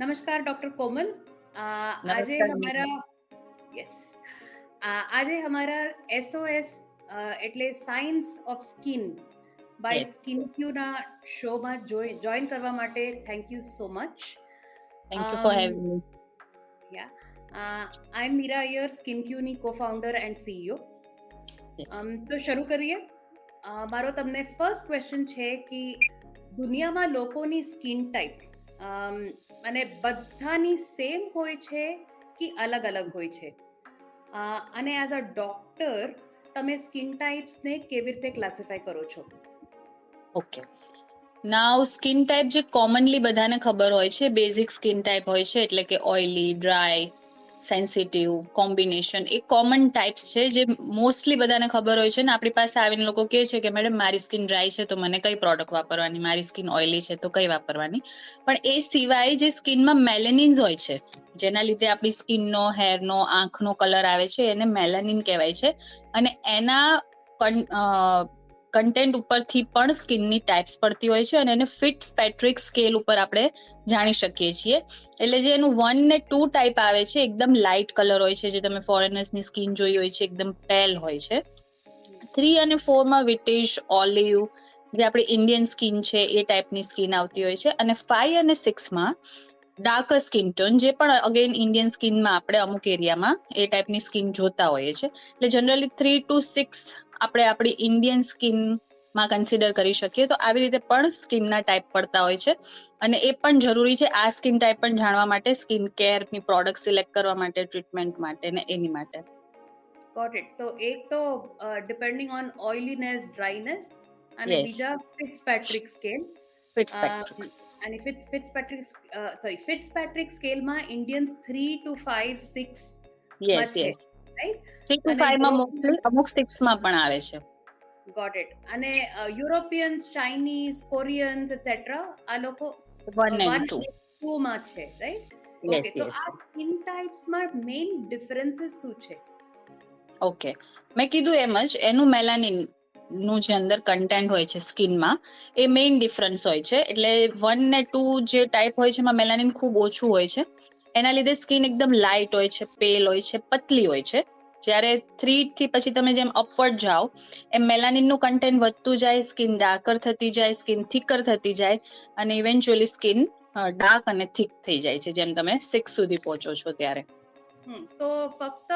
નમસ્કાર ડોક્ટર કોમલ આજે હમારા યસ આજે હમારા એસઓએસ એટલે science of skin by skin ક્યુના શોમાં જોઈન કરવા માટે thank you so much thank you for having me yeah I am Meera Iyer skin ક્યુની co founder and CEO તો શરૂ કરીએ મારો તમને ફર્સ્ટ ક્વેશ્ચન છે કે દુનિયામાં લોકોની સ્કિન ટાઈપ અને બધાની સેમ હોય છે કે અલગ અલગ હોય છે. અને એઝ અ ડોક્ટર તમે સ્કિન ટાઈપ્સને કેવી રીતે ક્લાસિફાય કરો છો? ઓકે નાવ સ્કિન ટાઈપ જે કોમનલી બધાને ખબર હોય છે બેઝિક સ્કિન ટાઈપ હોય છે, એટલે કે ઓઇલી ડ્રાય સેન્સિટિવ કોમ્બિનેશન એ કોમન ટાઈપ્સ છે, જે મોસ્ટલી બધાને ખબર હોય છે ને. આપણી પાસે આવીને લોકો કહે છે કે, મેડમ, મારી સ્કિન ડ્રાય છે, તો મને કઈ પ્રોડક્ટ વાપરવાની? મારી સ્કિન ઓઇલી છે, તો કઈ વાપરવાની? પણ એ સિવાય જે સ્કિનમાં મેલેનિન્સ હોય છે, જેના લીધે આપણી સ્કિનનો હેરનો આંખનો કલર આવે છે, એને મેલેનિન કહેવાય છે. અને એના કન્ટેન્ટ ઉપરથી પણ સ્કિનની ટાઈપ્સ પડતી હોય છે અને એને ફિટ સ્પેટ્રિક સ્કેલ ઉપર આપણે જાણી શકીએ છીએ. એટલે જે એનું વન ને ટુ ટાઈપ આવે છે, એકદમ લાઇટ કલર હોય છે, જે તમે ફોરેનર્સની સ્કિન જોઈ હોય છે, એકદમ પેલ હોય છે. થ્રી અને ફોરમાં વિટિશ ઓલિવ જે આપણી ઇન્ડિયન સ્કિન છે, એ ટાઈપની સ્કિન આવતી હોય છે. અને ફાઈવ અને સિક્સમાં ડાર્કર સ્કિન ટોન જે પણ અગેન ઇન્ડિયન સ્કિનમાં આપણે અમુક એરિયામાં એ ટાઈપની સ્કિન જોતા હોઈએ છીએ. એટલે જનરલી થ્રી ટુ સિક્સ આપણે આપણી ઇન્ડિયન સ્કિનમાં કન્સિડર કરી શકીએ. તો આવી રીતે પણ સ્કિનના ટાઈપ પડતા હોય છે. અને એ પણ જરૂરી છે આ સ્કિન ટાઈપ પણ જાણવા માટે સ્કિન કેરની પ્રોડક્ટ સિલેક્ટ કરવા માટે ટ્રીટમેન્ટ માટે ને એની માટે. ગોટ ઇટ તો એક તો ડિપેન્ડિંગ ઓન ઓઇલીનેસ ડ્રાયનેસ અને બીજા ફિટ્સપેટ્રિક સ્કેલ ફિટ્સપેટ્રિક અને ફિટ્સ ફિટ્સપેટ્રિક સોરી ફિટ્સપેટ્રિક સ્કેલમાં Indians three two 5 6 yes yes three two ફાઈવમાં mostly અમુક સિક્સમાં પણ આવે છે. ગોટ ઇટ અને યુરોપિયન્સ ચાઇનીઝ કોરિયન્સ એટસેટ્રા આ લોકો વન એન્ડ ટુ માં છે રાઈટ ઓકે તો આ સ્કિન ટાઈપ્સમાં મેઇન ડિફરન્સીસ શું છે? ઓકે મેં કીધું એમ જ એનું મેલાનિન નું જે અંદર કન્ટેન્ટ હોય છે સ્કિનમાં એ મેઇન ડિફરન્સ હોય છે. એટલે વન ને ટુ જે ટાઈપ હોય છે એમાં મેલાનિન ખૂબ ઓછું હોય છે. એના લીધે સ્કિન એકદમ લાઇટ હોય છે પેલ હોય છે, પતલી હોય છે. જ્યારે થ્રી થી પછી તમે જેમ અપવર્ડ જાઓ, એમ મેલાનિનનું કન્ટેન્ટ વધતું જાય સ્કિન ડાર્કર થતી જાય સ્કિન થિકર થતી જાય અને ઇવેન્ચ્યુઅલી સ્કિન ડાર્ક અને થિક થઈ જાય છે, જેમ તમે સિક્સ સુધી પહોંચો છો ત્યારે. તો ફક્ત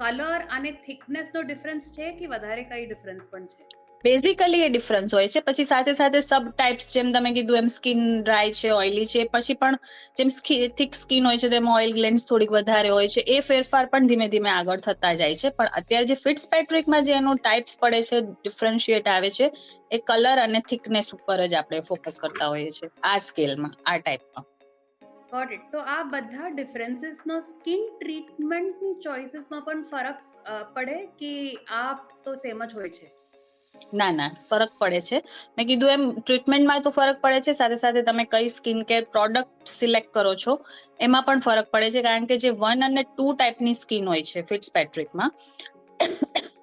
કલર અને થિકનેસ નો ડિફરન્સ છે કે વધારે કઈ ડિફરન્સ પણ છે? બેઝિકલી એ ડિફરન્સ હોય છે. પછી સાથે સાથે સબ ટાઈપ્સ જેમ તમે કીધું, એમ સ્કિન ડ્રાય છે ઓઇલી છે, પછી પણ જેમ થિક સ્કિન હોય છે, તેમાં ઓઇલ ગ્લેન્સ થોડીક વધારે હોય છે, એ ફેરફાર પણ ધીમે ધીમે આગળ થતા જાય છે. પણ અત્યારે જે ફિટ્સ પેટ્રિકમાં જે એનો ટાઈપ્સ પડે છે ડિફરન્શિએટ આવે છે, એ કલર અને થિકનેસ ઉપર જ આપણે ફોકસ કરતા હોઈએ છીએ, આ સ્કેલમાં આ ટાઈપમાં ગોટ ઇટ તો આ બધા ડિફરન્સીસનો સ્કિન ટ્રીટમેન્ટની ચોઇસીસમાં પણ ફરક પડે કે આ તો સેમ જ હોય છે? ના ના, ફરક પડે છે. મેં કીધું એમ ટ્રીટમેન્ટમાં તો ફરક પડે છે. સાથે સાથે તમે કઈ સ્કિન કેર પ્રોડક્ટ સિલેક્ટ કરો છો, એમાં પણ ફરક પડે છે. કારણ કે જે વન અને ટુ ટાઈપની સ્કિન હોય છે ફિટ્સ પેટ્રિકમાં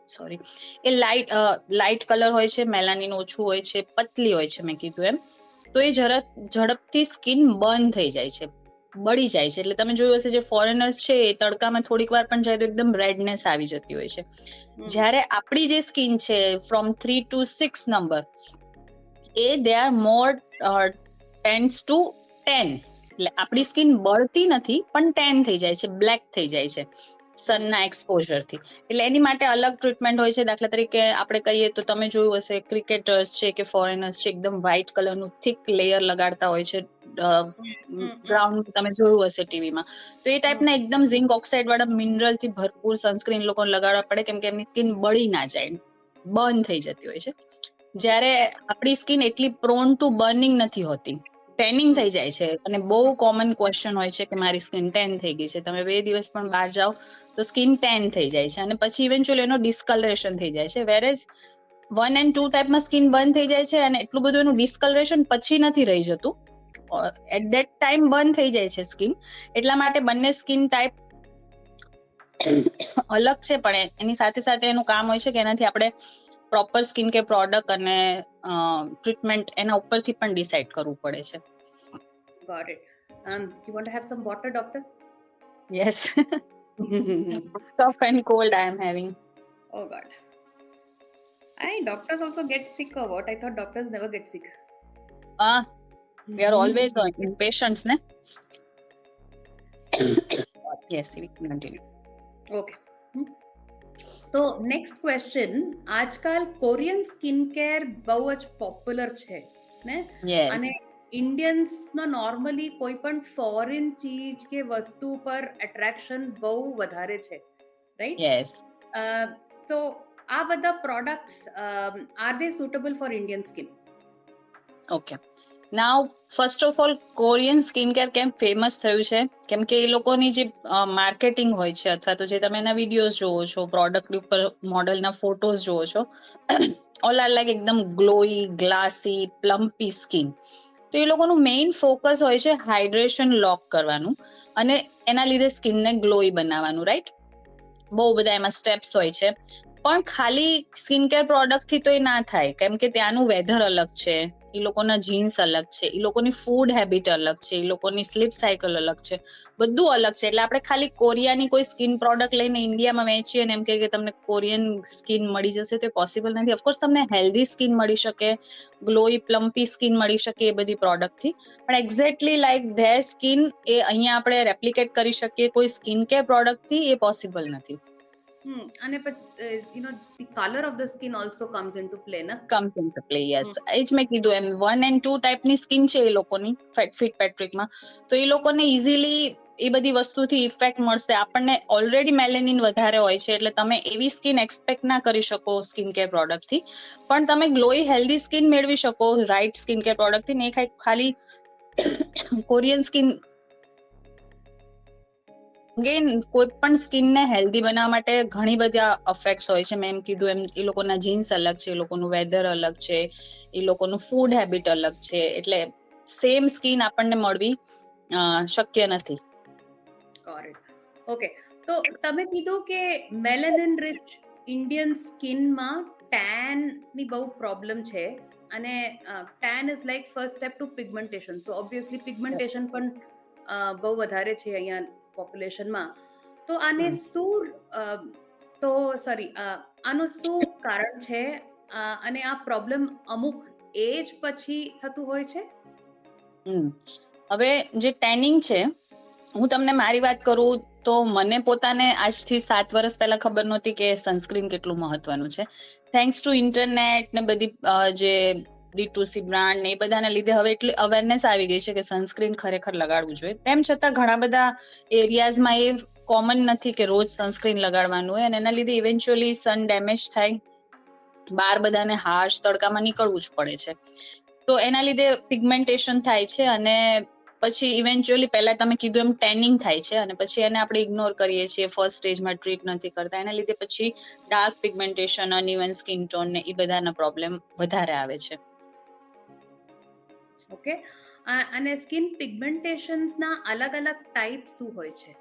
સોરી એ લાઇટ લાઇટ કલર હોય છે મેલાનિન ઓછું હોય છે, પતલી હોય છે, મેં કીધું એમ. તો એ ઝડપ ઝડપથી સ્કિન બર્ન થઈ જાય છે. બળી જાય છે. એટલે તમે જોયું હશે જે ફોરેનર્સ છે એ તડકામાં થોડીક વાર પણ જાય તો એકદમ રેડનેસ આવી જતી હોય છે. જ્યારે આપણી જે સ્કિન છે from three to six number A they are more tends to tan એટલે આપણી સ્કિન બળતી નથી પણ ટેન થઈ જાય છે બ્લેક થઈ જાય છે સનના એક્સપોઝરથી એટલે એની માટે અલગ ટ્રીટમેન્ટ હોય છે. દાખલા તરીકે આપણે કહીએ તો તમે જોયું હશે ક્રિકેટર્સ છે કે ફોરેનર્સ છે એકદમ વ્હાઇટ કલરનું થિક લેયર લગાડતા હોય છે બ્રાઉન તમે જોયું હશે ટીવીમાં. તો એ ટાઈપના એકદમ ઝિંક ઓક્સાઇડ વાળા મિનરલથી ભરપૂર સનસ્ક્રીન લોકોને લગાડવા પડે કેમ કે એમની સ્કિન બળી ના જાય. બર્ન થઈ જતી હોય છે. જ્યારે આપણી સ્કિન એટલી પ્રોન ટુ બર્નિંગ નથી હોતી. ટેનિંગ થઈ જાય છે. અને બહુ કોમન ક્વેશ્ચન હોય છે કે મારી સ્કિન ટેન થઈ ગઈ છે. તમે બે દિવસ પણ બહાર જાઓ તો સ્કિન ટેન થઈ જાય છે. અને પછી ઇવેન્ચ્યુઅલી એનો ડિસ્કલરેશન થઈ જાય છે. વેરેઝ વન એન્ડ ટુ ટાઈપમાં સ્કિન બંધ થઈ જાય છે અને એટલું બધું એનું ડિસ્કલરેશન પછી નથી રહી જતું. એટ ધેટ ટાઈમ બંધ થઈ જાય છે સ્કિન એટલા માટે બંને સ્કિન ટાઈપ અલગ છે પણ એની સાથે સાથે એનું કામ હોય છે કે એનાથી આપણે પ્રોપર સ્કીન કે પ્રોડક્ટ અને ટ્રીટમેન્ટ એના ઉપરથી પણ ડિસાઈડ કરવું પડે છે got it Um, you want to have some water, doctor? Yes. Cough and cold I am having. oh God. I doctors also get sick or what? I thought doctors never get sick. Ah, we are always on in patients, ne? yes, we can continue. Okay તો next question આજકાલ Korean skin care બહુ જ popular છે ને અને Indians નો normally કોઈ પણ foreign ચીજ કે વસ્તુ પર એટ્રેક્શન બહુ વધારે છે રાઈટ યસ તો આ બધા products are they suitable for Indian skin okay now first of all Korean skin care કેમ ફેમસ થયું છે. કેમ કે એ લોકોની જે માર્કેટિંગ હોય છે અથવા તો જે તમે એના વિડીયોઝ જોવો છો પ્રોડક્ટ ઉપર મોડલના ફોટોઝ જોવો છો ઓલ આર લાઈક એકદમ ગ્લોઈ ગ્લાસી પ્લમ્પી સ્કિન તો એ લોકોનું મેઇન ફોકસ હોય છે હાઇડ્રેશન લોક કરવાનું અને એના લીધે સ્કિનને ગ્લોઈ બનાવવાનું રાઈટ બહુ બધા એમાં સ્ટેપ્સ હોય છે. પણ ખાલી સ્કિન કેર પ્રોડક્ટથી તો એ ના થાય. કેમ કે ત્યાંનું વેધર અલગ છે. એ લોકોના જીન્સ અલગ છે એ લોકોની ફૂડ હેબિટ અલગ છે એ લોકોની સ્લીપ સાયકલ અલગ છે, બધું અલગ છે. એટલે આપણે ખાલી કોરિયાની કોઈ સ્કિન પ્રોડક્ટ લઈને ઇન્ડિયામાં વેચીએ ને એમ કે તમને કોરિયન સ્કિન મળી જશે તો પોસિબલ નથી. ઓફકોર્સ તમને હેલ્ધી સ્કિન મળી શકે ગ્લોઈ પ્લમ્પી સ્કિન મળી શકે એ બધી પ્રોડક્ટથી. પણ એક્ઝેક્ટલી લાઈક ધેર સ્કિન એ અહીંયા આપણે રેપ્લિકેટ કરી શકીએ. કોઈ સ્કિન કેર પ્રોડક્ટથી એ પોસિબલ નથી. અને પછી you know the colour of the skin also comes into play ને કમ્સ ઇન પ્લે યસ એ જ મેં કીધું એમ વન એન્ડ ટુ ટાઈપની સ્કિન છે એ લોકોની ફિટ પેટ્રિકમાં તો એ લોકોને ઇઝીલી એ બધી વસ્તુથી ઇફેક્ટ મળશે. આપણને ઓલરેડી મેલેનિન વધારે હોય છે એટલે તમે એવી સ્કિન એક્સપેક્ટ ના કરી શકો સ્કિન કેર પ્રોડક્ટથી પણ તમે ગ્લોઈ હેલ્ધી સ્કિન મેળવી શકો રાઈટ સ્કિન કેર પ્રોડક્ટથી ને ખાલી કોરિયન સ્કિન અગેન કોઈ પણ સ્કિનને હેલ્ધી બનાવવા માટે ઘણી બધા અફેક્ટ્સ હોય છે. મેં એમ કીધું એમ, એ લોકોના જીન્સ અલગ છે, એ લોકોનું વેધર અલગ છે, એ લોકોનું ફૂડ હેબિટ અલગ છે. એટલે સેમ સ્કિન આપણને મળવી શક્ય નથી. ઓકે તો તમે કીધું કે મેલેનિન રિચ ઇન્ડિયન સ્કિનમાં ટેનની બહુ પ્રોબ્લેમ છે અને tan is like first step to pigmentation તો ઓબ્વિયસલી પિગમેન્ટેશન પણ બહુ વધારે છે અહીંયા. પોપ્યુલેશનમાં તો આને શું તો સોરી આનું શું કારણ છે? અને આ પ્રોબ્લેમ અમુક એજ પછી થતું હોય છે? હવે જે ટેનિંગ છે હું તમને મારી વાત કરું તો મને પોતાને આજથી સાત વર્ષ પહેલા ખબર નહોતી કે સનસ્ક્રીન કેટલું મહત્વનું છે. થેન્ક્સ ટુ ઇન્ટરનેટ ને બધી જે ડી બ્રાન્ડ ને એ બધાના લીધે હવે એટલી અવેરનેસ આવી ગઈ છે કે સનસ્ક્રીન ખરેખર લગાડવું જોઈએ. તેમ છતાં ઘણા બધા એરિયાઝમાં એ કોમન નથી કે રોજ સનસ્ક્રીન લગાડવાનું હોય અને એના લીધે ઇવેન્ચ્યુઅલી સન ડેમેજ થાય. બાર બધાને હાર્શ તડકામાં નીકળવું જ પડે છે. તો એના લીધે પિગમેન્ટેશન થાય છે અને પછી ઇવેન્ચ્યુઅલી પહેલા તમે કીધું એમ ટેનિંગ થાય છે અને પછી એને આપણે ઇગ્નોર કરીએ છીએ ફર્સ્ટ સ્ટેજમાં ટ્રીટ નથી કરતા. એના લીધે પછી dark pigmentation uneven skin tone ને એ બધાના પ્રોબ્લેમ વધારે આવે છે. ઓકે? અને સ્કિન પિગમેન્ટેશન્સના અલગ અલગ ટાઈપ શું હોય છે?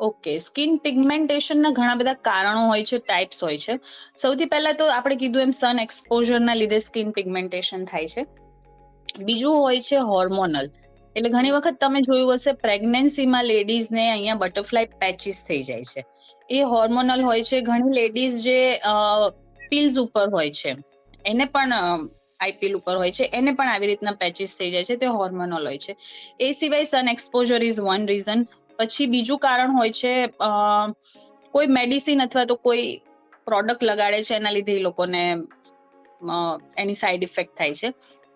ઓકે, સ્કિન પિગમેન્ટેશનના ઘણા બધા કારણો હોય છે, ટાઈપ્સ હોય છે. સૌથી પહેલા તો આપણે કીધું એમ સન એક્સપોઝરના લીધે સ્કિન પિગમેન્ટેશન થાય છે. બીજું હોય છે હોર્મોનલ એટલે ઘણી વખત તમે જોયું હશે પ્રેગ્નન્સીમાં લેડીઝને અહીંયા બટરફ્લાય પેચીસ થઈ જાય છે. એ હોર્મોનલ હોય છે, ઘણી લેડીઝ જે પિલ્સ ઉપર હોય છે. એને પણ આઈપીએલ ઉપર હોય છે. એને પણ આવી રીતના પેચીસ થઈ જાય છે. તે હોર્મોનલ હોય છે. એ સિવાય sun exposure is one reason પછી બીજું કારણ હોય છે કોઈ મેડિસિન અથવા તો કોઈ પ્રોડક્ટ લગાડે છે, એના લીધે એ લોકોને એની સાઈડ ઇફેક્ટ થાય છે.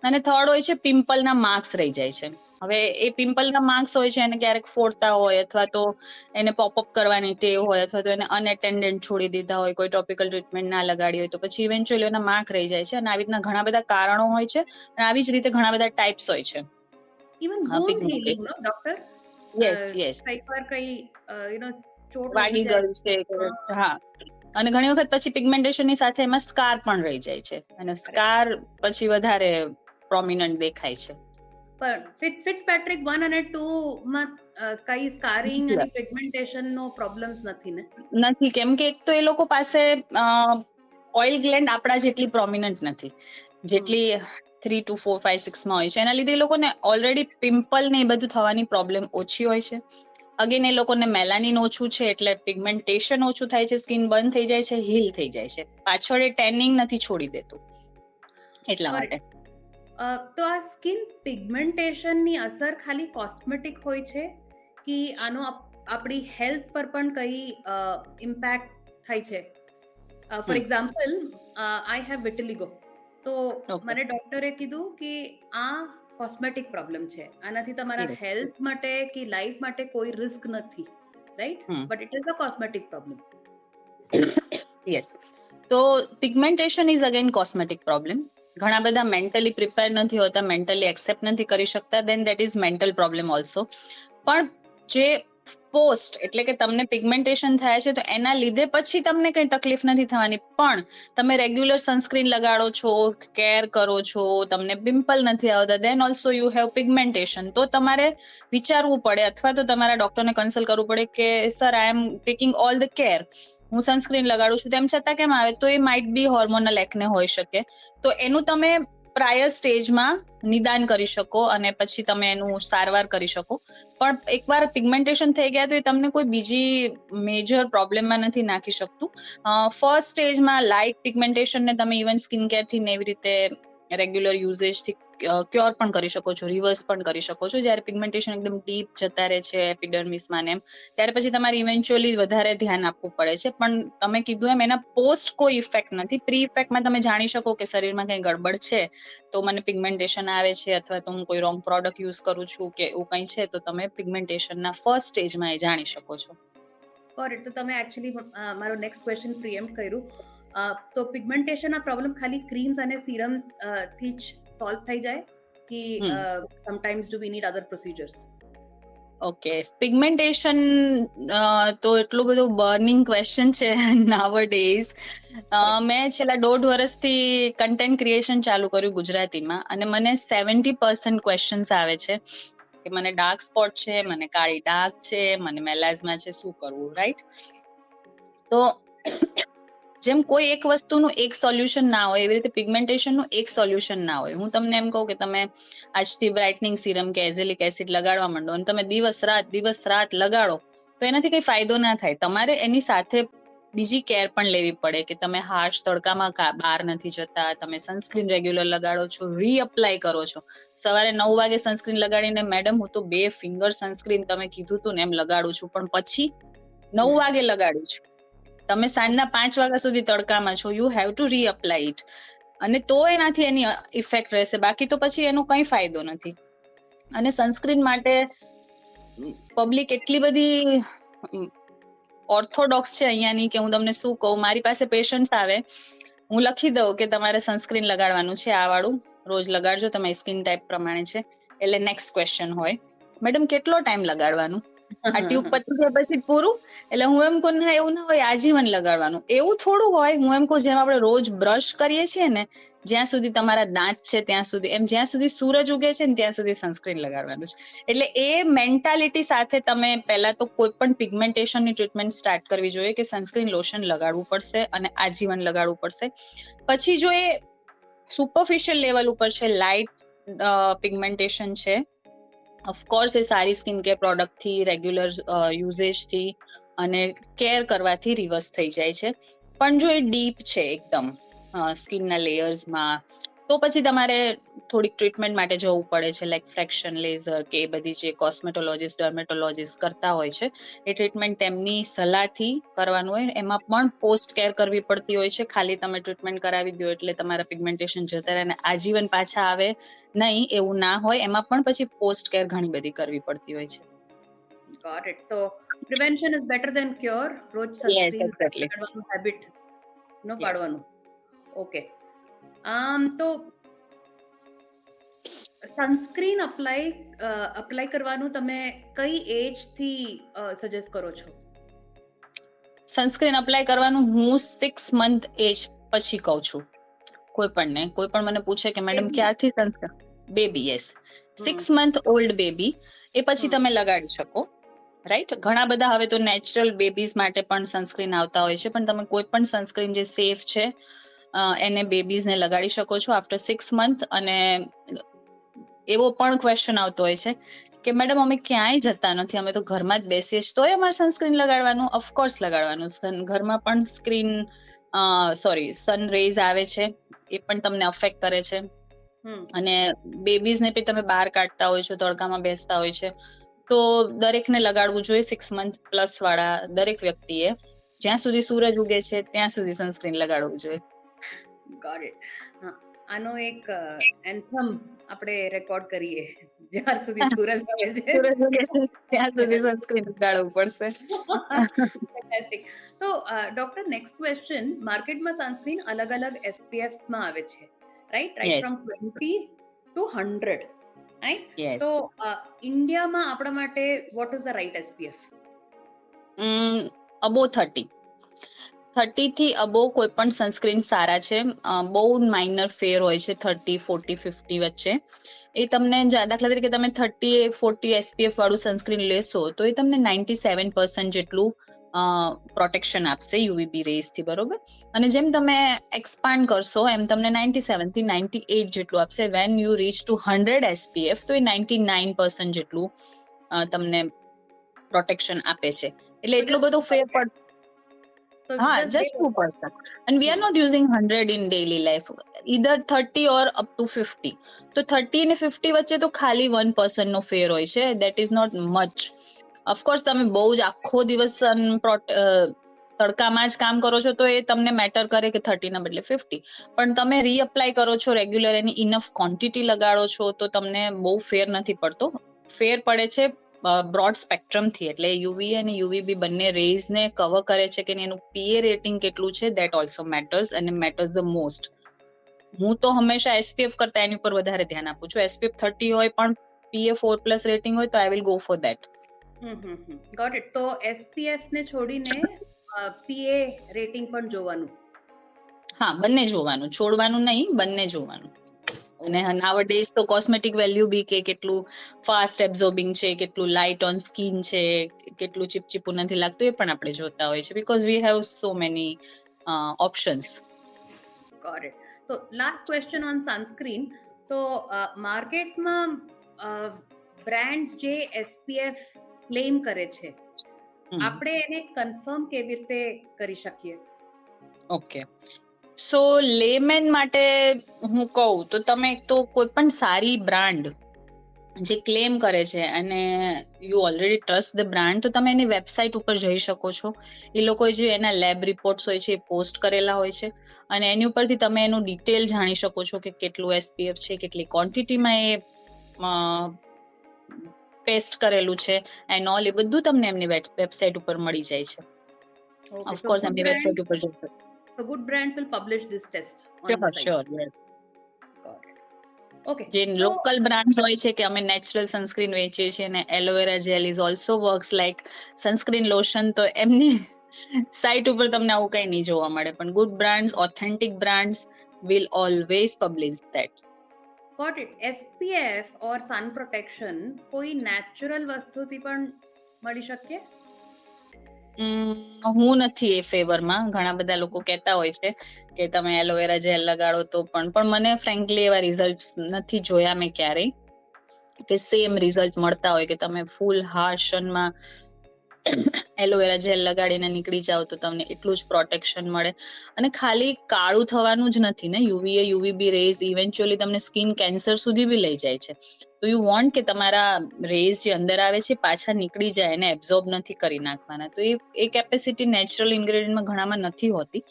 અને થર્ડ હોય છે પિમ્પલના માર્ક્સ રહી જાય છે. હવે એ પિમ્પલના માર્ક્સ હોય છે એને ક્યારેક ફોડતા હોય અથવા તો એને પોપઅપ કરવાની ટેવ હોય અથવા તો એને અનએટેન્ડન્ટ છોડી દીધા હોય કોઈ ટોપિકલ ટ્રીટમેન્ટ ના લગાડી હોય તો પછી ઇવેન્ચ્યુઅલી એના માર્ક રહી જાય છે. અને આવી રીતના ઘણા બધા કારણો હોય છે અને આવી જ રીતે ઘણા બધા ટાઈપ્સ હોય છે. ઇવન ડોક્ટર યસ યસ કઈ યુ નો ચોટ વાગી ગયું છે હા. અને ઘણી વખત પછી પિગમેન્ટેશનની સાથે એમાં સ્કાર પણ રહી જાય છે. અને સ્કાર પછી વધારે પ્રોમિનન્ટ દેખાય છે. પણ ફિટ ફિટ્સ પેટ્રિક 1 અને 2 માં કઈ સ્કારિંગ અને પિગમેન્ટેશન નો પ્રોબ્લેમ્સ નથી ને? નથી કેમ કે એક તો એ લોકો પાસે ઓઇલ ગ્લેન્ડ આપણા જેટલી પ્રોમિનન્ટ નથી. જેટલી થ્રી ટુ ફોર ફાઈવ સિક્સમાં હોય છે. એના લીધે એ લોકોને ઓલરેડી પિમ્પલ ને એ બધું થવાની પ્રોબ્લેમ ઓછી હોય છે. અગેન એ લોકોને મેલાનિન ઓછું છે એટલે પિગમેન્ટેશન ઓછું થાય છે સ્કિન બંધ થઈ જાય છે હીલ થઈ જાય છે. પાછળ એ ટેનિંગ નથી છોડી દેતું. એટલા માટે. તો આ સ્કિન પિગમેન્ટેશનની અસર ખાલી કોસ્મેટિક હોય છે? કે આનો આપણી હેલ્થ પર પણ કઈ ઇમ્પેક્ટ થાય છે? For example I have vitiligo તો મને ડોક્ટરે કીધું કે આ કોસ્મેટિક પ્રોબ્લેમ છે. આનાથી તમારા હેલ્થ માટે કે લાઈફ માટે કોઈ રિસ્ક નથી. Right? But it is a cosmetic problem. Yes તો pigmentation is again cosmetic problem. ઘણા બધા મેન્ટલી પ્રિપેર નથી હોતા મેન્ટલી એક્સેપ્ટ નથી કરી શકતા then that is mental problem also પણ જે પોસ્ટ, એટલે કે તમને પિગમેન્ટેશન થાય છે, તો એના લીધે પછી તમને કઈ તકલીફ નથી થવાની. પણ તમે રેગ્યુલર સનસ્ક્રીન લગાડો છો કેર કરો છો, તમને પિમ્પલ નથી આવતા then also you have pigmentation તો તમારે વિચારવું પડે, અથવા તો તમારા ડોક્ટરને કન્સલ્ટ કરવું પડે કે sir I am taking all the care હું સનસ્ક્રીન લગાડું છું. તેમ છતાં કેમ આવે? તો એ માઇટ બી હોર્મોનલ એકને હોઈ શકે. તો એનું તમે પ્રાયર સ્ટેજમાં નિદાન કરી શકો અને પછી તમે એનું સારવાર કરી શકો. પણ એકવાર પિગમેન્ટેશન થઈ ગયા તો એ તમને કોઈ બીજી મેજર પ્રોબ્લેમમાં નથી નાખી શકતું. ફર્સ્ટ સ્ટેજમાં લાઇટ પિગમેન્ટેશનને તમે ઇવન સ્કિન કેરથી ને એવી રીતે રેગ્યુલર યુઝેજથી ક્યોર પણ કરી શકો છો રિવર્સ પણ કરી શકો છો. જ્યારે પિગમેન્ટેશન એકદમ ડીપ જતા રહે છે એપિડર્મિસમાં ને ત્યારે પછી તમારે ઇવેન્ચ્યુઅલી વધારે ધ્યાન આપવું પડે છે. પણ તમે કીધું એમ, એના પોસ્ટ કોઈ ઇફેક્ટ નથી. પ્રી ઇફેક્ટમાં તમે જાણી શકો કે શરીરમાં કંઈ ગડબડ છે, તો મને પિગમેન્ટેશન આવે છે, અથવા તો હું કોઈ રોંગ પ્રોડક્ટ યુઝ કરું છું કે એવું કંઈ છે, તો તમે પિગમેન્ટેશનના ફર્સ્ટ સ્ટેજમાં એ જાણી શકો છો. કોરેક્ટ તો તમે એકચ્યુઅલી મારો નેક્સ્ટ ક્વેશ્ચન પ્રિએમ્પ્ટ કર્યું. તો પિગમેન્ટેશન આ પ્રોબ્લેમ ખાલી ક્રીમ્સ અને સિરમ્સથી જ સોલ્વ થઈ જાય કે sometimes do we need other procedures okay pigmentation તો એટલું બધું બર્નિંગ ક્વેશ્ચન છે નાવ ડેઝ મેં છેલ્લા દોઢ વર્ષથી કન્ટેન્ટ ક્રિએશન ચાલુ કર્યું ગુજરાતીમાં અને મને સેવન્ટી પર્સન્ટ ક્વેશ્ચન્સ આવે છે કે મને ડાર્ક સ્પોટ છે મને કાળી ડાર્ક છે મને મેલાઝમા છે શું કરવું રાઈટ તો જેમ કોઈ એક વસ્તુનું એક સોલ્યુશન ના હોય, એવી રીતે પિગમેન્ટેશનનું એક સોલ્યુશન ના હોય. હું તમને એમ કહું કે તમે આજથી બ્રાઇટનિંગ સિરમ કે એઝેલિક એસિડ લગાડવા માંડો અને તમે દિવસ રાત દિવસ રાત લગાડો, તો એનાથી કઈ ફાયદો ના થાય. તમારે એની સાથે બીજી કેર પણ લેવી પડે કે તમે હાર્શ તડકામાં બહાર નથી જતા, તમે સનસ્ક્રીન રેગ્યુલર લગાડો છો રીઅપ્લાય કરો છો. સવારે નવ વાગે સનસ્ક્રીન લગાડીને મેડમ હું તો બે ફિંગર સનસ્ક્રીન તમે કીધું હતું ને એમ લગાડું છું, પણ પછી નવ વાગે લગાડું છું. તમે સાંજના પાંચ વાગ્યા સુધી તડકામાં છો you have to reapply it અને તો એનાથી એની ઇફેક્ટ રહેશે. બાકી તો પછી એનો કઈ ફાયદો નથી. અને સનસ્ક્રીન માટે પબ્લિક એટલી બધી ઓર્થોડોક્સ છે અહીંયાની કે હું તમને શું કહું. મારી પાસે પેશન્ટ્સ આવે. હું લખી દઉં કે તમારે સનસ્ક્રીન લગાડવાનું છે આ વાળું. રોજ લગાડજો, તમારી સ્કિન ટાઈપ પ્રમાણે છે. એટલે નેક્સ્ટ ક્વેશ્ચન હોય. મેડમ, કેટલો ટાઈમ લગાડવાનું? આ ટ્યુબ પતી જાય પછી પૂરું? એટલે હું એમ કહું ના એવું ના હોય આજીવન લગાડવાનું. એવું થોડું હોય હું એમ કહું જેમ આપણે રોજ બ્રશ કરીએ છીએ ને જ્યાં સુધી તમારા દાંત છે ત્યાં સુધી એમ જ્યાં સુધી સૂરજ ઉગે છે ને ત્યાં સુધી સનસ્ક્રીન લગાડવાનું છે. એટલે એ મેન્ટાલિટી સાથે તમે પહેલા તો કોઈ પણ પિગમેન્ટેશનની ટ્રીટમેન્ટ સ્ટાર્ટ કરવી જોઈએ કે સનસ્ક્રીન લોશન લગાડવું પડશે અને આજીવન લગાડવું પડશે. પછી જો એ સુપરફિશિયલ લેવલ ઉપર છે લાઇટ પિગમેન્ટેશન છે ઓફકોર્સ એ સારી સ્કિન કેર પ્રોડક્ટથી રેગ્યુલર યુઝેજથી અને કેર કરવાથી રિવર્સ થઈ જાય છે. પણ જો એ ડીપ છે એકદમ સ્કિનના લેયર્સમાં તો પછી તમારે થોડીક ટ્રીટમેન્ટ માટે જવું પડે છે લાઈક ફ્રેક્શન લેઝર કે એ બધી જે કોસ્મેટોલોજીસ્ટ ડર્મેટોલોજીસ્ટ કરતા હોય છે એ ટ્રીટમેન્ટ તેમની સલાહથી કરવાનું હોય. એમાં પણ પોસ્ટ કેર કરવી પડતી હોય છે. ખાલી તમે ટ્રીટમેન્ટ કરાવી દો એટલે તમારા પિગમેન્ટેશન જતા રહે અને આજીવન પાછા આવે નહીં એવું ના હોય. એમાં પણ પછી પોસ્ટ કેર ઘણી બધી કરવી પડતી હોય છે. ગોટ ઇટ તો prevention is better than cure રોજ સનસ્ક્રીન હેબિટ નો પાડવાનું. ઓકે આમ તો સનસ્ક્રીન અપ્લાય અપ્લાય કરવાનું તમે કઈ એજથી સજેસ્ટ કરો છો? સનસ્ક્રીન અપ્લાય કરવાનું હું સિક્સ મંથ એજ પછી કહું છું. કોઈ પણ ને કોઈ પણ મને પૂછે કે મેડમ ક્યારથી sunscreen baby yes six month old baby એ પછી તમે લગાડી શકો. રાઈટ ઘણા બધા હવે તો નેચરલ બેબીઝ માટે પણ સનસ્ક્રીન આવતા હોય છે પણ તમે કોઈ પણ સનસ્ક્રીન જે સેફ છે એને બેબીઝને લગાડી શકો છો આફ્ટર સિક્સ મંથ અને એવો પણ ક્વેશ્ચન આવતો હોય છે કે મેડમ અમે ક્યાંય જતા નથી અમે તો ઘરમાં જ બેસીએ છીએ તોય અમારે સનસ્ક્રીન લગાડવાનું? ઓફકોર્સ લગાડવાનું. ઘરમાં પણ સ્ક્રીન સોરી સન રેઝ આવે છે એ પણ તમને અફેક્ટ કરે છે. અને બેબીઝને પણ બી તમે બહાર કાઢતા હોય છો તડકામાં બેસતા હોય છે તો દરેકને લગાડવું જોઈએ સિક્સ મંથ પ્લસ વાળા દરેક વ્યક્તિએ. જ્યાં સુધી સૂરજ ઉગે છે ત્યાં સુધી સનસ્ક્રીન લગાડવું જોઈએ. ગોટ ઇટ આનો એક એન્થમ આપણે રેકોર્ડ કરીએ. જ્યાં સુધી સૂરજ આવે છે. ત્યાં સુધી સનસ્ક્રીન લગાડવું પડશે. તો ડોક્ટર નેક્સ્ટ ક્વેશ્ચન માર્કેટમાં સનસ્ક્રીન અલગ અલગ એસપીએફમાં આવે છે. Right right from 20 to 100 right તો ઇન્ડિયામાં આપણા માટે what is the right SPF above thirty thirty થી અબો કોઈ પણ સનસ્ક્રીન સારા છે. બહુ માઇનર ફેર હોય છે થર્ટી, ફોર્ટી, ફિફ્ટી વચ્ચે. એ તમને દાખલા તરીકે તમે થર્ટી, ફોર્ટી એસપીએફ વાળું સનસ્ક્રીન લેશો, તો એ તમને નાઇન્ટી સેવન પર્સન્ટ જેટલું પ્રોટેક્શન આપશે યુવીબી રેઝથી, બરોબર? અને જેમ તમે એક્સપાન્ડ કરશો, એમ તમને નાઇન્ટી સેવનથી નાઇન્ટી એટ જેટલું આપશે. When you reach to hundred SPF તો એ નાઇન્ટી નાઇન પર્સન્ટ જેટલું તમને પ્રોટેક્શન આપે છે. એટલે એટલો બધો ફેર પડ હા just two percent and we are not using hundred in daily life either thirty or up to fifty તો થર્ટી અને ફિફ્ટી વચ્ચે તો ખાલી વન પર્સન નો ફેર હોય છે that is not much of course તમે બહુ જ આખો દિવસ તડકામાં જ કામ કરો છો તો એ તમને મેટર કરે કે થર્ટી ના બદલે ફિફ્ટી પણ તમે રીઅપ્લાય કરો છો રેગ્યુલર એની ઇનફ ક્વોન્ટિટી લગાડો છો તો તમને બહુ ફેર નથી પડતો. ફેર પડે છે બ્રોડ સ્પેક્ટ્રમથી. એટલે યુવી અને યુવીબી બંને રેઝ ને કવર કરે છે કે એનું પીએ રેટિંગ કેટલું છે દેટ ઓલ્સો મેટર્સ અને મેટર્સ ધ મોસ્ટ હું તો હંમેશા એસપીએફ કરતા એની ઉપર વધારે ધ્યાન આપું છું. એસપીએફ થર્ટી હોય પણ પીએ ફોર પ્લસ રેટિંગ હોય તો I will go for that got it તો એસપીએફ ને છોડીને પીએ રેટિંગ પણ જોવાનું. હા બંને જોવાનું. છોડવાનું નહીં બંને જોવાનું. અને નાવ ડેઝ તો કોસ્મેટિક વેલ્યુ બી કે કેટલું ફાસ્ટ એબ્ઝોર્બિંગ છે કેટલું લાઇટ ઓન સ્કિન છે કેટલું ચીપચીપું નથી લાગતું એ પણ આપણે જોતા હોય છે because we have so many options it તો લાસ્ટ ક્વેશ્ચન ઓન સનસ્ક્રીન તો માર્કેટમાં બ્રાન્ડ્સ જે એસપીએફ ક્લેમ કરે છે આપણે એને કન્ફર્મ કેવી રીતે કરી શકીએ? ઓકે સો લેમેન માટે હું કહું તો તમે એક તો કોઈ પણ સારી બ્રાન્ડ જે ક્લેમ કરે છે અને you already trust the brand તો તમે એની વેબસાઇટ ઉપર જઈ શકો છો. એ લોકોએ જે એના લેબ રિપોર્ટ્સ હોય છે એ પોસ્ટ કરેલા હોય છે અને એની ઉપરથી તમે એનું ડિટેલ જાણી શકો છો કે કેટલું એસપીએફ છે કેટલી ક્વોન્ટિટીમાં એ પેસ્ટ કરેલું છે એન્ડ ઓલ એ બધું તમને એમની વેબસાઇટ ઉપર મળી જાય છે. ઓફકોર્સ એમની વેબસાઇટ ઉપર જશો So good brands will publish this test on sure, the sure, yes. Got it. Okay. જે લોકલ બ્રાન્ડ્સ હોય છે કે અમે નેચરલ સનસ્ક્રીન વેચીએ છીએ અને aloe vera gel is also works like sunscreen lotion તો એમની સાઇટ ઉપર તમને આવું કઈ નહીં જોવા મળે પણ good brands authentic brands will always publish that Got it. SPF or sun protection કોઈ નેચરલ વસ્તુથી પણ મળી શકે હું નથી એ ફેવરમાં ઘણા બધા લોકો કહેતા હોય છે કે તમે એલોવેરા જેલ લગાડો તો પણ. પણ મને ફ્રેન્કલી એવા રિઝલ્ટ નથી જોયા મેં ક્યારેય. કે સેમ રિઝલ્ટ મળતા હોય કે તમે ફૂલ હાર્ડ સનમાં એલોવેરા જેલ લગાડીને નીકળી જાવ તો તમને એટલું જ પ્રોટેક્શન મળે. અને ખાલી કાળું થવાનું જ નથી ને. યુવીએ યુવીબી રેઝ ઇવેન્ચ્યુઅલી તમને સ્કિન કેન્સર સુધી બી લઈ જાય છે. તો યુ વોન્ટ કે તમારા રેઝ જે અંદર આવે છે પાછા નીકળી જાય એને એબ્ઝોર્બ નથી કરી નાખવાના. તો એ એ કેપેસિટી નેચરલ ઇન્ગ્રેડિયન્ટમાં ઘણામાં નથી હોતી.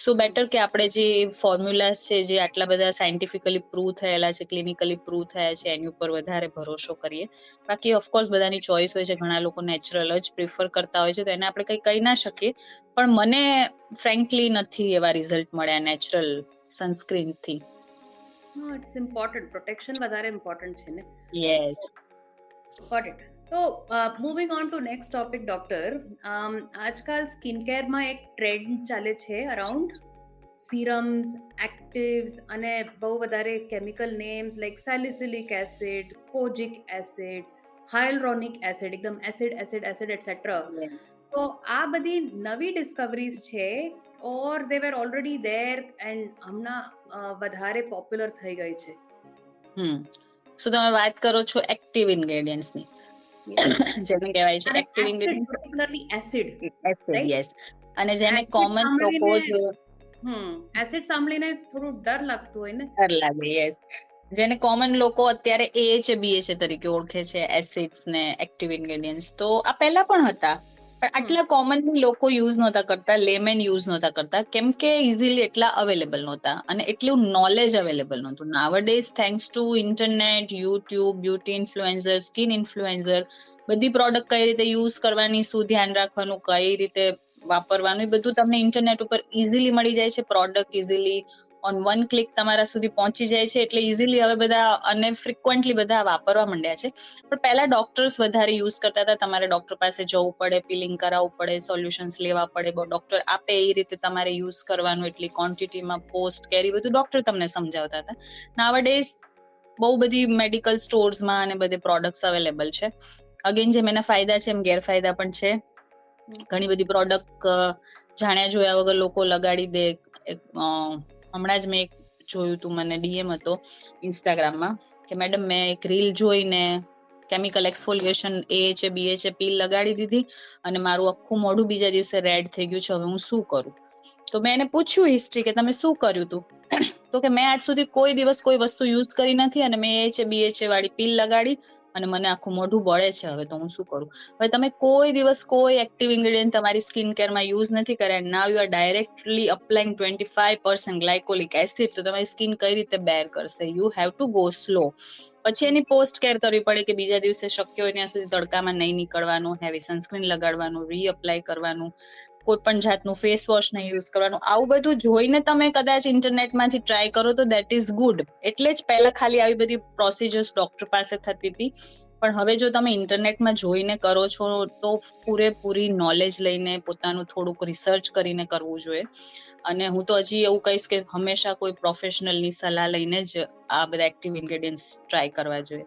સો બેટર કે આપણે જે ફોર્મ્યુલાસ છે જે આટલા બધા સાયન્ટિફિકલી પ્રૂવ થયેલા છે ક્લિનિકલી પ્રૂવ થયા છે એની ઉપર વધારે ભરોસો કરીએ. બાકી ઓફકોર્સ બધાની ચોઇસ હોય છે ઘણા લોકો નેચરલ જ પ્રિફર કરતા હોય છે તો એને આપણે કંઈ કહી ના શકીએ. પણ મને ફ્રેન્કલી નથી એવા રિઝલ્ટ મળ્યા નેચરલ સનસ્ક્રીનથી ઇટ્સ ઇમ્પોર્ટન્ટ પ્રોટેક્શન વધારે ઇમ્પોર્ટન્ટ છે ને? યસ ગોટ ઇટ તો moving on to next topic doctor આજકાલ સ્કિન કેરમાં એક ટ્રેન્ડ ચાલે છે અરાઉન્ડ સિરમ્સ એક્ટિવ્સ અને બહુ વધારે chemical names like salicylic acid kojic acid hyaluronic acid એકદમ એસિડ એસિડ એસિડ એટસેટ્રા તો આ બધી નવી ડિસ્કવરીઝ છે or they were already there and હમણાં વધારે પોપ્યુલર થઈ ગઈ છે. હમ. સો તમે વાત કરો છો એક્ટિવ ઇન્ગ્રેડિયન્ટ્સની? જેને કહેવાય છે active ingredient acid acid yes અને જેને કોમન પ્રોપોઝ હમ એસિડ સાંભળીને થોડું ડર લાગતું હોય ને. ડર લાગે યસ જેને કોમન લોકો અત્યારે એ છે બી છે તરીકે ઓળખે છે એસિડ્સ ને એક્ટિવ ઇન્ગ્રેડિયન્ટ્સ તો આ પહેલા પણ હતા. આટલા કોમનલી લોકો યુઝ નહોતા કરતા લેમેન યુઝ નહોતા કરતા. કેમ કે ઇઝીલી એટલા અવેલેબલ નહોતા અને એટલું નોલેજ અવેલેબલ નહોતું. Nowadays thanks to internet YouTube beauty influencer skin influencer બધી પ્રોડક્ટ કઈ રીતે યુઝ કરવાની શું ધ્યાન રાખવાનું કઈ રીતે વાપરવાનું એ બધું તમને ઇન્ટરનેટ ઉપર ઇઝીલી મળી જાય છે. Product easily on one click તમારા સુધી પહોંચી જાય છે એટલે ઇઝીલી હવે બધા અને ફ્રિકવન્ટલી બધા વાપરવા માંડ્યા છે. પણ પહેલા ડોક્ટર્સ વધારે યુઝ કરતા હતા. તમારે ડોક્ટર પાસે જવું પડે પિલિંગ કરાવવું પડે સોલ્યુશન્સ લેવા પડે. ડોક્ટર આપે એ રીતે તમારે યુઝ કરવાનું, એટલી ક્વોન્ટિટીમાં પોસ્ટ કેરી બધું ડોક્ટર તમને સમજાવતા હતા. નાવડેઝ બહુ બધી મેડિકલ સ્ટોર્સમાં અને બધે પ્રોડક્ટ્સ અવેલેબલ છે. અગેન જેમ એના ફાયદા છે, એમ ગેરફાયદા પણ છે. ઘણી બધી પ્રોડક્ટ જાણ્યા જોયા વગર લોકો લગાડી દે હમણાં જ મેં એક જોયું હતું મને ડીએમ હતો ઇન્સ્ટાગ્રામમાં કે મેડમ, મેં એક રીલ જોઈને કેમિકલ એક્સફોલિએશન એ છે બી છે પીલ લગાડી દીધી અને મારું આખું મોઢું બીજા દિવસે રેડ થઈ ગયું છે. હવે હું શું કરું? તો મેં એને પૂછ્યું હિસ્ટ્રી કે તમે શું કર્યું હતું તો કે મેં આજ સુધી કોઈ દિવસ કોઈ વસ્તુ યુઝ કરી નથી અને મેં એ છે બી છે વાળી પીલ લગાડી અને મને આખું મોઢું બળે છે હવે તો હું શું કરું? હવે તમે કોઈ દિવસ કોઈ એક્ટિવ ઇન્ગ્રેડિયન્ટ તમારી સ્કિન કેરમાં યુઝ નથી કર્યા now you are directly applying twenty five percent glycolic acid તો તમારી સ્કિન કઈ રીતે બેર કરશે? You have to go slow પછી એની પોસ્ટ કેર કરવી પડે કે બીજા દિવસે શક્ય હોય ત્યાં સુધી તડકામાં નહીં નીકળવાનું હેવી સનસ્ક્રીન લગાડવાનું રીઅપ્લાય કરવાનું. કોઈ પણ જાતનું ફેસ વોશ નહીં યુઝ કરવાનું. આવું બધું જોઈને તમે કદાચ ઇન્ટરનેટમાંથી ટ્રાય કરો તો દેટ ઇઝ ગુડ એટલે જ પહેલા ખાલી આવી બધી પ્રોસિજર્સ ડોક્ટર પાસે થતી હતી. પણ હવે જો તમે ઇન્ટરનેટમાં જોઈને કરો છો તો પૂરેપૂરી નોલેજ લઈને પોતાનું થોડુંક રિસર્ચ કરીને કરવું જોઈએ. અને હું તો હજી એવું કહીશ કે હંમેશા કોઈ પ્રોફેશનલની સલાહ લઈને જ આ બધા એક્ટિવ ઇન્ગ્રેડિયન્ટ્સ ટ્રાય કરવા જોઈએ.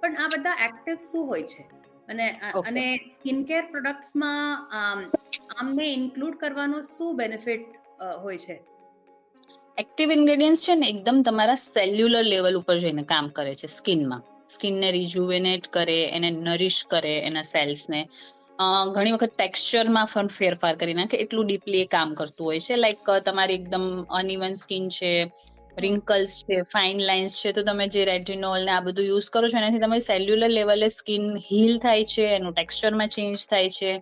પણ આ બધા એક્ટિવ શું હોય છે? અને અને સ્કિન કેર પ્રોડક્ટ્સમાં આમને ઇન્ક્લુડ કરવાનો શું બેનિફિટ હોય છે? એક્ટિવ ઇન્ગ્રેડિયન્ટ્સ છે ને એકદમ તમારા સેલ્યુલર લેવલ ઉપર જઈને કામ કરે છે સ્કિનમાં. સ્કિનને રિજુવેનેટ કરે એને નરિશ કરે એના સેલ્સને ઘણી વખત ટેક્સચરમાં પણ ફેરફાર કરી નાખે એટલું ડીપલી એ કામ કરતું હોય છે. લાઈક તમારી એકદમ અનઇવન સ્કિન છે રિંકલ્સ છે ફાઇન લાઇન્સ છે તો તમે જે રેટિનોલ ને આ બધું યુઝ કરો છો એનાથી તમારી સેલ્યુલર લેવલે સ્કિન હીલ થાય છે એનું ટેક્સચરમાં ચેન્જ થાય છે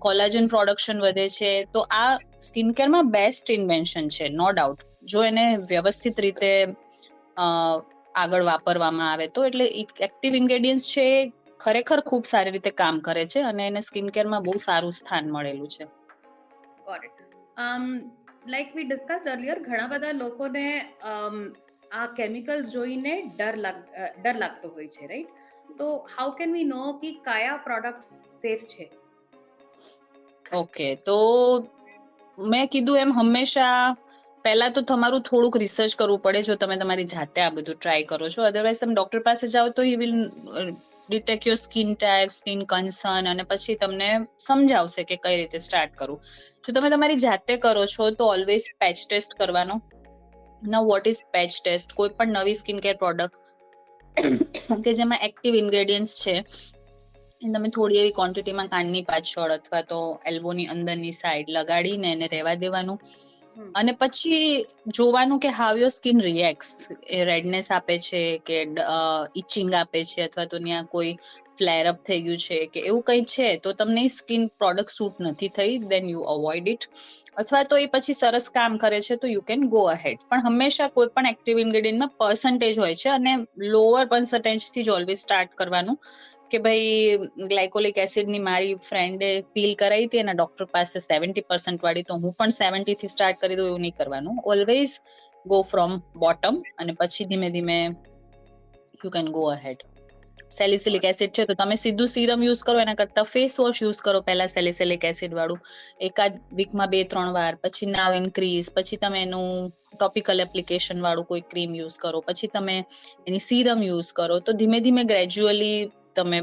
કોલાજન પ્રોડક્શન વધે છે. તો આ સ્કિન કેરમાં બેસ્ટ ઇન્વેન્શન છે નો ડાઉટ જો એને વ્યવસ્થિત રીતે આગળ વાપરવામાં આવે તો એટલે એક્ટિવ ઇન્ગ્રેડિયન્ટ્સ છે ખરેખર ખૂબ સારી રીતે કામ કરે છે અને એને સ્કિન કેરમાં બહુ સારું સ્થાન મળેલું છે. લાઈક વી ડિસ્કસ અર્લિયર ઘણા બધા લોકોને આ કેમિકલ્સ જોઈને ડર ડર લાગતો હોય છે રાઈટ તો હાઉ કેન વી નો કે કયા પ્રોડક્ટ્સ સેફ છે? ઓકે તો મેં કીધું એમ હંમેશા પહેલા તો તમારું થોડુંક રિસર્ચ કરવું પડે, જો તમે તમારી જાતે આ બધું ટ્રાય કરો છો. અધરવાઇઝ તમે ડોક્ટર પાસે જાઓ તો he will detect your skin type skin concern અને પછી તમને સમજાવશે કે કઈ રીતે સ્ટાર્ટ કરવું જો તમે તમારી જાતે કરો છો તો ઓલવેઝ પેચ ટેસ્ટ કરવાનો. ના વોટ ઇઝ પેચ ટેસ્ટ કોઈ પણ નવી સ્કિન કેર પ્રોડક્ટ કે જેમાં એક્ટિવ ઇન્ગ્રેડિયન્ટ્સ છે તમે થોડી એવી ક્વોન્ટિટીમાં કાનની પાછળ અથવા તો એલ્બોની અંદરની સાઈડ લગાડીને એને રહેવા દેવાનું. અને પછી જોવાનું કે હાવ યોર સ્કિન રિએક્ટ એ રેડનેસ આપે છે કે ઇચિંગ આપે છે અથવા તો ત્યાં કોઈ ફ્લેર અપ થઈ ગયું છે કે એવું કંઈ છે, તો તમને સ્કિન પ્રોડક્ટ સૂટ નથી થઈ દેન યુ અવોઇડ ઇટ અથવા તો એ પછી સરસ કામ કરે છે, તો યુ કેન ગો અહેડ પણ હંમેશા કોઈ પણ એક્ટિવ ઇન્ગ્રેડિયન્ટમાં પર્સન્ટેજ હોય છે, અને લોઅર પર્સન્ટેજથી જ ઓલવેઝ સ્ટાર્ટ કરવાનું. કે ભાઈ ગ્લાયકોલિક એસિડની મારી ફ્રેન્ડે પીલ કરાવી હતી, એના ડોક્ટર પાસે સેવન્ટી પર્સન્ટ વાળી, તો હું પણ સેવન્ટીથી સ્ટાર્ટ કરી દઉં, એવું નહીં કરવાનું. ઓલવેઝ ગો ફ્રોમ બોટમ અને પછી ધીમે ધીમે you can go ahead salicylic acid છે તો તમે સીધું સીરમ યુઝ કરો એના કરતા ફેસ વોશ યુઝ કરો પહેલા સેલિસિલિક એસિડ વાળું. એકાદ વીકમાં બે ત્રણ વાર પછી નાવ ઇન્ક્રીઝ પછી તમે એનું ટોપિકલ એપ્લિકેશન વાળું કોઈ ક્રીમ યુઝ કરો પછી તમે એની સીરમ યુઝ કરો તો ધીમે ધીમે ગ્રેજ્યુઅલી તમે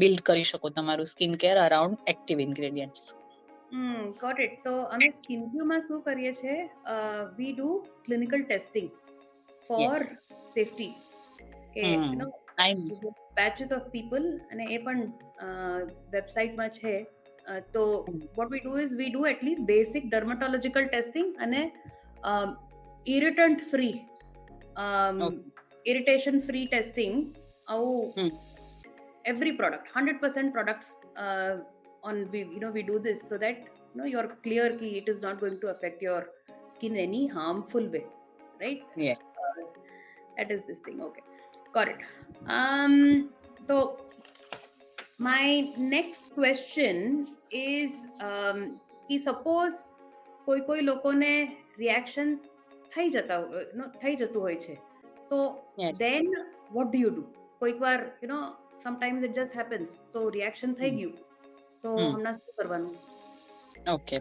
બિલ્ડ કરી શકો તમારું skin care around active ingredients hmm got it તો અમે સ્કિન ક્યુમાં શું કરીએ છીએ we do clinical testing for safety કે. આઈ નો બેચીસ ઓફ પીપલ અને એ પણ વેબસાઇટમાં છે અ, તો hmm. What we do is we do at least basic dermatological testing અને irritant free Okay. Irritation free testing આવું hmm. every product 100% products uh, on we you know we do this so that you know you're clear ki it is not going to affect your skin in any harmful way right Yeah. Uh, that is this thing okay Got it. Um so my next question is um ki suppose કોઈ કોઈ લોકોને reaction થઈ જતા નો થઈ જતું હોય છે. તો Yes. What do you do કોઈક વાર you know sometimes it just happens તો રિએક્શન થઈ ગયું. તો હમ. હમણાં શું કરવાનું? ઓકે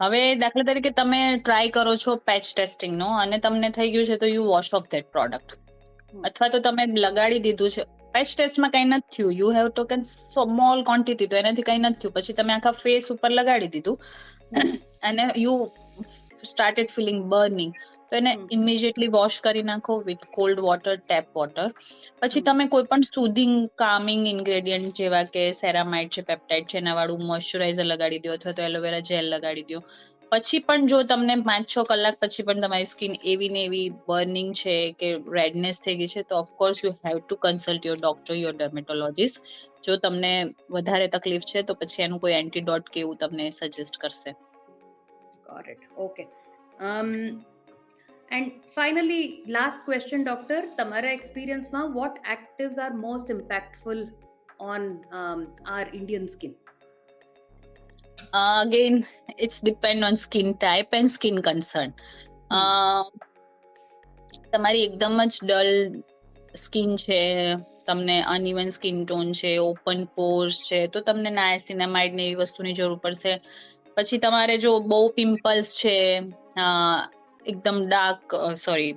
હવે દાખલા તરીકે તમે ટ્રાય કરો છો પેચ ટેસ્ટિંગ નો અને તમને થઈ ગયું છે તો you wash off that product. અથવા તો તમે લગાડી દીધું છે. પેચ ટેસ્ટમાં કઈ નથી થયું. You have taken small quantity તો એનાથી કઈ નથી થયું. પછી તમે આખા ફેસ ઉપર લગાડી દીધું. અને યુ સ્ટાર્ટેડ ફિલિંગ બર્નિંગ તો એને ઇમિડિયેટલી વોશ કરી નાખો with cold water tap water પછી તમે કોઈ પણ સુધિંગ કામિંગ ઇન્ગ્રેડિયન્ટ જેવા કે સેરામાઇડ છે પેપ્ટાઇડ છે એના વાળું મોઇશ્ચરાઇઝર લગાડી દો અથવા તો એલોવેરા જેલ લગાડી દો. પછી પણ જો તમને પાંચ છ કલાક પછી પણ તમારી સ્કિન એવી ને એવી બર્નિંગ છે કે રેડનેસ થઈ ગઈ છે તો of course you have to consult your doctor your dermatologist જો તમને વધારે તકલીફ છે તો પછી એનું કોઈ એન્ટીડોટ કે એવું તમને સજેસ્ટ કરશે. Okay. Um, and finally, last question, તમારા એક્સપિરિયન્સમાં what actives are most impactful on our Indian skin? Uh, again it's depend on skin type and skin concern. Uh, તમારી એકદમ જ ડલ સ્કિન છે તમને અનઇવન સ્કિન ટોન છે open pores છે તો તમને નાયસિનામાઇડ ને એવી વસ્તુની જરૂર પડશે. પછી તમારે જો બહુ પિમ્પલ્સ છે એકદમ dark sorry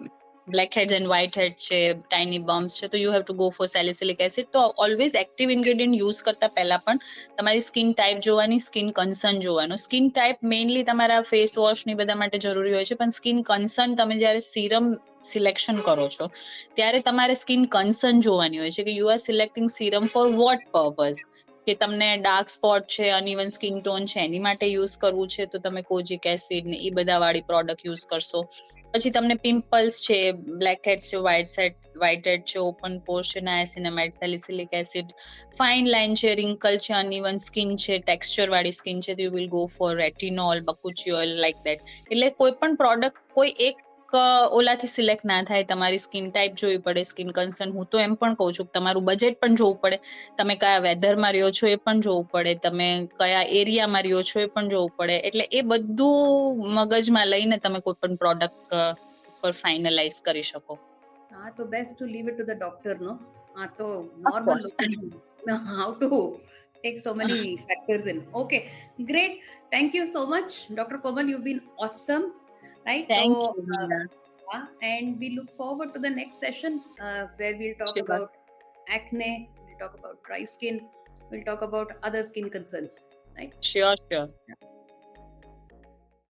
black heads and white head છે ટાઇની બમ્સ છે, તો you have to go for salicylic acid તો ઓલવેઝ એક્ટિવ ઇન્ગ્રેડિયન્ટ યુઝ કરતા પહેલા પણ તમારી સ્કિન ટાઈપ જોવાની સ્કિન કન્સર્ન જોવાનું. સ્કિન ટાઈપ મેઇનલી તમારા ફેસ વોશ ને બધા માટે જરૂરી હોય છે, પણ સ્કિન કન્સર્ન તમે જ્યારે સિરમ સિલેક્શન કરો છો, ત્યારે તમારે સ્કિન કન્સર્ન જોવાની હોય છે કે you are selecting serum for what purpose કે તમને ડાર્ક સ્પોટ છે અનઇવન સ્કિન ટોન છે, એની માટે યુઝ કરવું છે, તો તમે કોજિક એસિડ ને એ બધા વાળી પ્રોડક્ટ યુઝ કરશો. પછી તમને પિમ્પલ્સ છે બ્લેક હેડ છે વ્હાઇટ સેટ વ્હાઇટ હેડ છે ઓપન પોર છે niacinamide salicylic acid fine line છે રિંકલ છે અનઇવન સ્કિન છે ટેક્સચર વાળી સ્કિન છે you will go for retinol bakuchiol like that એટલે કોઈ પણ પ્રોડક્ટ કોઈ એક અ, ઓલાથી સિલેક્ટ ના થાય તમારી સ્કિન ટાઈપ જોવી પડે સ્કિન કન્સર્ન હું તો એમ પણ કહું છું કે તમારું બજેટ પણ જોવું પડે. તમે કયા વેધરમાં રહ્યો છો એ પણ જોવું પડે. તમે કયા એરિયામાં રહ્યો છો એ પણ જોવું પડે. એટલે એ બધું મગજમાં લઈને તમે કોઈ પણ પ્રોડક્ટ પર ફાઇનલાઇઝ કરી શકો. હા તો best to leave it to the doctor નો હા તો. Normal how to take so many factors in. Okay great. Thank you so much. Dr komal you've been awesome. right? Thank so, you uh, and we look forward to the next session uh, where we'll talk about acne we'll talk about dry skin we'll talk about other skin concerns. Right? Sure sure. Yeah.